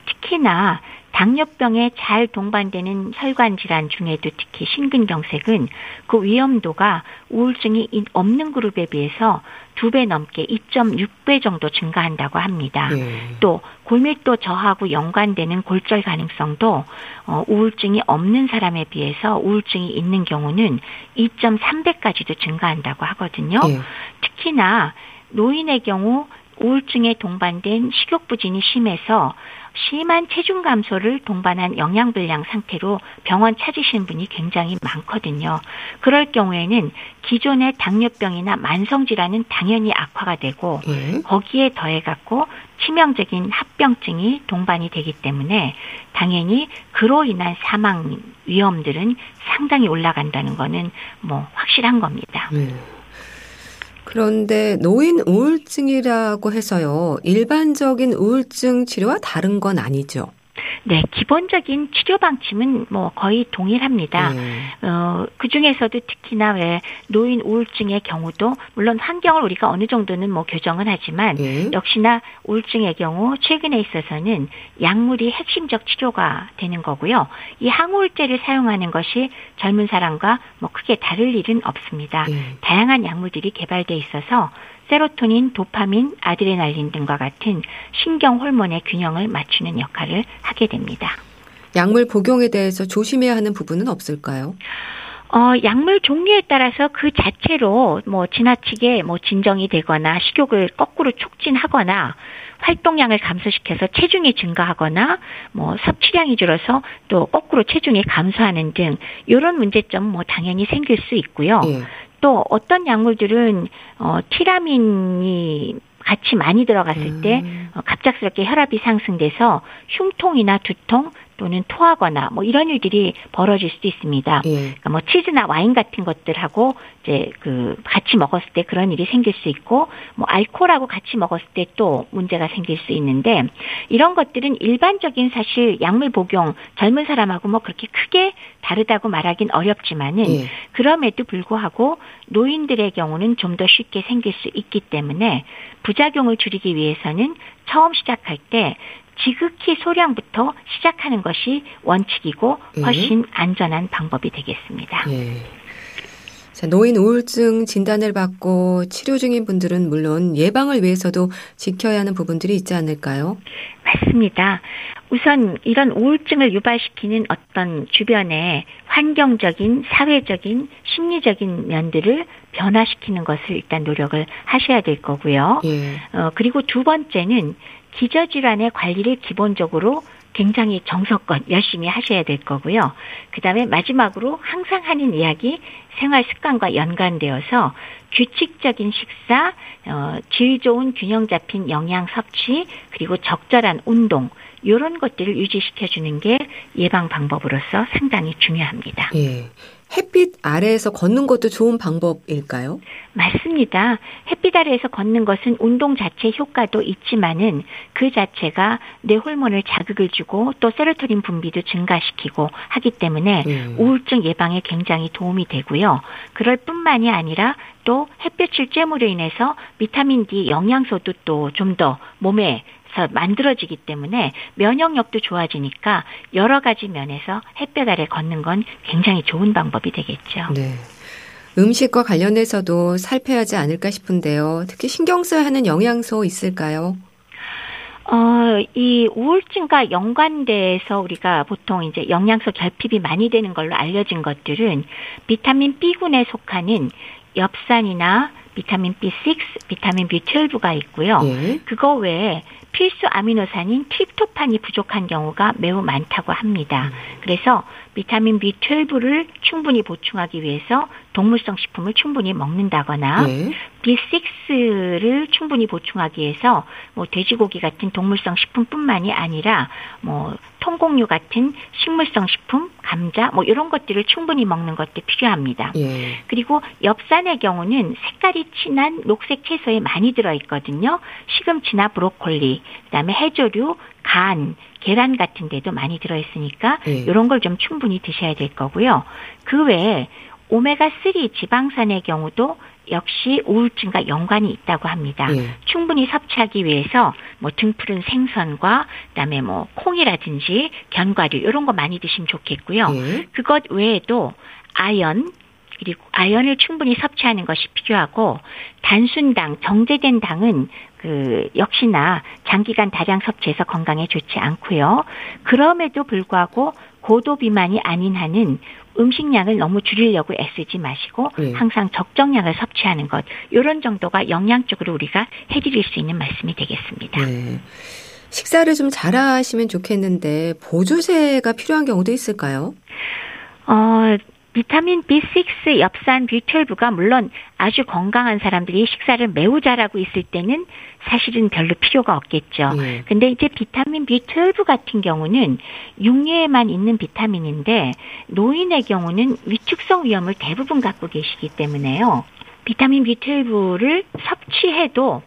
특히나 당뇨병에 잘 동반되는 혈관 질환 중에도 특히 심근경색은 그 위험도가 우울증이 없는 그룹에 비해서 두 배 넘게 2.6배 정도 증가한다고 합니다. 네. 또 골밀도 저하고 연관되는 골절 가능성도 어, 우울증이 없는 사람에 비해서 우울증이 있는 경우는 2.3배까지도 증가한다고 하거든요. 네. 특히나 노인의 경우 우울증에 동반된 식욕부진이 심해서 심한 체중 감소를 동반한 영양불량 상태로 병원 찾으시는 분이 굉장히 많거든요. 그럴 경우에는 기존의 당뇨병이나 만성질환은 당연히 악화가 되고 네. 거기에 더해 갖고 치명적인 합병증이 동반이 되기 때문에 당연히 그로 인한 사망 위험들은 상당히 올라간다는 거는 뭐 확실한 겁니다. 네. 그런데 노인 우울증이라고 해서요. 일반적인 우울증 치료와 다른 건 아니죠. 네, 기본적인 치료 방침은 뭐 거의 동일합니다. 네. 어, 그 중에서도 특히나 왜 노인 우울증의 경우도 물론 환경을 우리가 어느 정도는 뭐 교정은 하지만 네. 역시나 우울증의 경우 최근에 있어서는 약물이 핵심적 치료가 되는 거고요. 이 항우울제를 사용하는 것이 젊은 사람과 뭐 크게 다를 일은 없습니다. 네. 다양한 약물들이 개발돼 있어서 세로토닌, 도파민, 아드레날린 등과 같은 신경 호르몬의 균형을 맞추는 역할을 하게 됩니다. 약물 복용에 대해서 조심해야 하는 부분은 없을까요? 어, 약물 종류에 따라서 그 자체로 뭐 지나치게 뭐 진정이 되거나 식욕을 거꾸로 촉진하거나 활동량을 감소시켜서 체중이 증가하거나 뭐 섭취량이 줄어서 또 거꾸로 체중이 감소하는 등 이런 문제점 뭐 당연히 생길 수 있고요. 예. 또 어떤 약물들은 어 티라민이 같이 많이 들어갔을 음. 때 어, 갑작스럽게 혈압이 상승돼서 흉통이나 두통 또는 토하거나 뭐 이런 일들이 벌어질 수도 있습니다. 예. 그러니까 뭐 치즈나 와인 같은 것들하고 이제 그 같이 먹었을 때 그런 일이 생길 수 있고 뭐 알코올하고 같이 먹었을 때 또 문제가 생길 수 있는데 이런 것들은 일반적인 사실 약물 복용 젊은 사람하고 뭐 그렇게 크게 다르다고 말하긴 어렵지만은 예. 그럼에도 불구하고 노인들의 경우는 좀 더 쉽게 생길 수 있기 때문에 부작용을 줄이기 위해서는 처음 시작할 때 지극히 소량부터 시작하는 것이 원칙이고 예. 훨씬 예. 안전한 방법이 되겠습니다. 예. 자, 노인 우울증 진단을 받고 치료 중인 분들은 물론 예방을 위해서도 지켜야 하는 부분들이 있지 않을까요? 맞습니다. 우선 이런 우울증을 유발시키는 어떤 주변의 환경적인, 사회적인, 심리적인 면들을 변화시키는 것을 일단 노력을 하셔야 될 거고요. 예. 어, 그리고 두 번째는 기저질환의 관리를 기본적으로 굉장히 정성껏 열심히 하셔야 될 거고요. 그 다음에 마지막으로 항상 하는 이야기 생활 습관과 연관되어서 규칙적인 식사, 어, 질 좋은 균형 잡힌 영양 섭취, 그리고 적절한 운동, 이런 것들을 유지시켜 주는 게 예방 방법으로서 상당히 중요합니다. 예. 햇빛 아래에서 걷는 것도 좋은 방법일까요? 맞습니다. 햇빛 아래에서 걷는 것은 운동 자체 효과도 있지만은 그 자체가 뇌 호르몬을 자극을 주고 또 세로토닌 분비도 증가시키고 하기 때문에 음. 우울증 예방에 굉장히 도움이 되고요. 그럴 뿐만이 아니라 또 햇볕을 쬐므로 인해서 비타민 D 영양소도 또 좀 더 몸에 만들어지기 때문에 면역력도 좋아지니까 여러 가지 면에서 햇볕 아래 걷는 건 굉장히 좋은 방법이 되겠죠. 네. 음식과 관련해서도 살펴야 하지 않을까 싶은데요. 특히 신경 써야 하는 영양소 있을까요? 어, 이 우울증과 연관돼서 우리가 보통 이제 영양소 결핍이 많이 되는 걸로 알려진 것들은 비타민 B군에 속하는 엽산이나 비타민 B6, 비타민 B12가 있고요. 네. 그거 외에 필수 아미노산인 트립토판이 부족한 경우가 매우 많다고 합니다. 음. 그래서 비타민 B12를 충분히 보충하기 위해서 동물성 식품을 충분히 먹는다거나 네. B6를 충분히 보충하기 위해서 뭐 돼지고기 같은 동물성 식품뿐만이 아니라 뭐 통곡류 같은 식물성 식품, 감자 뭐 이런 것들을 충분히 먹는 것도 필요합니다. 예. 그리고 엽산의 경우는 색깔이 진한 녹색 채소에 많이 들어 있거든요. 시금치나 브로콜리, 그다음에 해조류, 간, 계란 같은 데도 많이 들어 있으니까 예. 이런 걸 좀 충분히 드셔야 될 거고요. 그 외에 오메가3 지방산의 경우도 역시 우울증과 연관이 있다고 합니다. 예. 충분히 섭취하기 위해서 뭐 등푸른 생선과 그다음에 뭐 콩이라든지 견과류 이런 거 많이 드시면 좋겠고요. 예. 그것 외에도 아연 그리고 아연을 충분히 섭취하는 것이 필요하고 단순 당, 정제된 당은 그 역시나 장기간 다량 섭취해서 건강에 좋지 않고요. 그럼에도 불구하고 고도 비만이 아닌 한은 음식량을 너무 줄이려고 애쓰지 마시고 네. 항상 적정량을 섭취하는 것 이런 정도가 영양적으로 우리가 해드릴 수 있는 말씀이 되겠습니다. 네. 식사를 좀 잘하시면 좋겠는데 보조제가 필요한 경우도 있을까요? 어, 비타민 B6, 엽산, B12가 물론 아주 건강한 사람들이 식사를 매우 잘하고 있을 때는 사실은 별로 필요가 없겠죠. 네. 근데 이제 비타민 B12 같은 경우는 육류에만 있는 비타민인데 노인의 경우는 위축성 위험을 대부분 갖고 계시기 때문에요. 비타민 B12를 섭취해도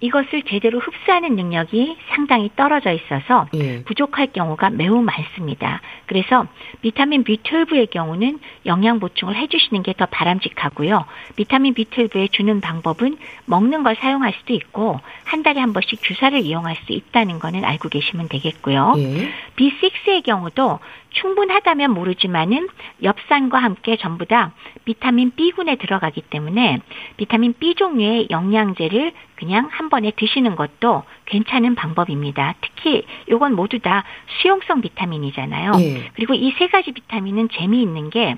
이것을 제대로 흡수하는 능력이 상당히 떨어져 있어서 예. 부족할 경우가 매우 많습니다. 그래서 비타민 B12의 경우는 영양 보충을 해주시는 게 더 바람직하고요. 비타민 B12에 주는 방법은 먹는 걸 사용할 수도 있고 한 달에 한 번씩 주사를 이용할 수 있다는 거는 알고 계시면 되겠고요. 예. B6의 경우도 충분하다면 모르지만은 엽산과 함께 전부 다 비타민 B군에 들어가기 때문에 비타민 B 종류의 영양제를 그냥 한 번에 드시는 것도 괜찮은 방법입니다. 특히 이건 모두 다 수용성 비타민이잖아요. 예. 그리고 이 세 가지 비타민은 재미있는 게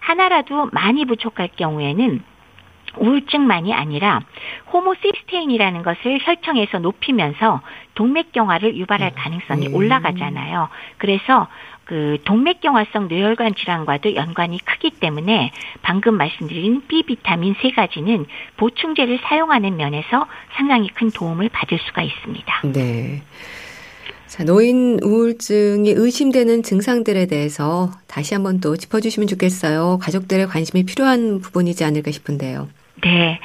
하나라도 많이 부족할 경우에는 우울증만이 아니라 호모시스테인이라는 것을 혈청에서 높이면서 동맥경화를 유발할 음. 가능성이 음. 올라가잖아요. 그래서 그 동맥경화성 뇌혈관 질환과도 연관이 크기 때문에 방금 말씀드린 B 비타민 세 가지는 보충제를 사용하는 면에서 상당히 큰 도움을 받을 수가 있습니다. 네. 자, 노인 우울증이 의심되는 증상들에 대해서 다시 한번 또 짚어주시면 좋겠어요. 가족들의 관심이 필요한 부분이지 않을까 싶은데요. 네.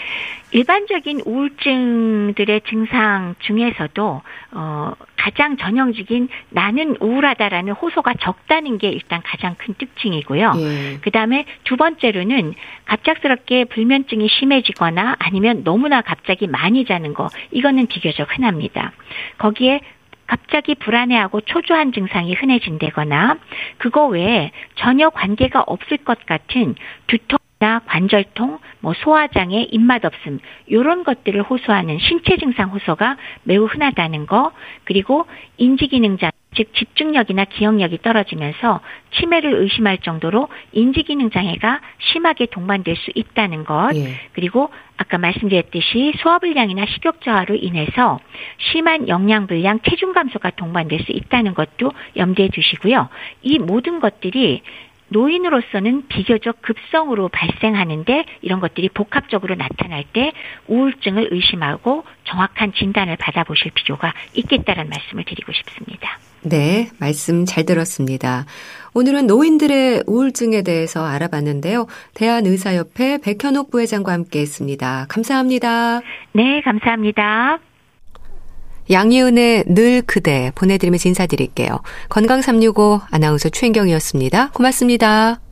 일반적인 우울증들의 증상 중에서도 어 가장 전형적인 나는 우울하다라는 호소가 적다는 게 일단 가장 큰 특징이고요. 예. 그다음에 두 번째로는 갑작스럽게 불면증이 심해지거나 아니면 너무나 갑자기 많이 자는 거 이거는 비교적 흔합니다. 거기에 갑자기 불안해하고 초조한 증상이 흔해진다거나 그거 외에 전혀 관계가 없을 것 같은 두통 나 관절통, 뭐 소화장애, 입맛 없음 이런 것들을 호소하는 신체 증상 호소가 매우 흔하다는 거 그리고 인지 기능장 즉 집중력이나 기억력이 떨어지면서 치매를 의심할 정도로 인지기능 장애가 심하게 동반될 수 있다는 것 예. 그리고 아까 말씀드렸듯이 소화불량이나 식욕 저하로 인해서 심한 영양불량, 체중 감소가 동반될 수 있다는 것도 염두에 두시고요. 이 모든 것들이 노인으로서는 비교적 급성으로 발생하는데 이런 것들이 복합적으로 나타날 때 우울증을 의심하고 정확한 진단을 받아보실 필요가 있겠다는 말씀을 드리고 싶습니다. 네, 말씀 잘 들었습니다. 오늘은 노인들의 우울증에 대해서 알아봤는데요. 대한의사협회 백현옥 부회장과 함께 했습니다. 감사합니다. 네, 감사합니다. 양예은의 늘 그대 보내드리면서 인사드릴게요. 건강365 아나운서 최인경이었습니다. 고맙습니다.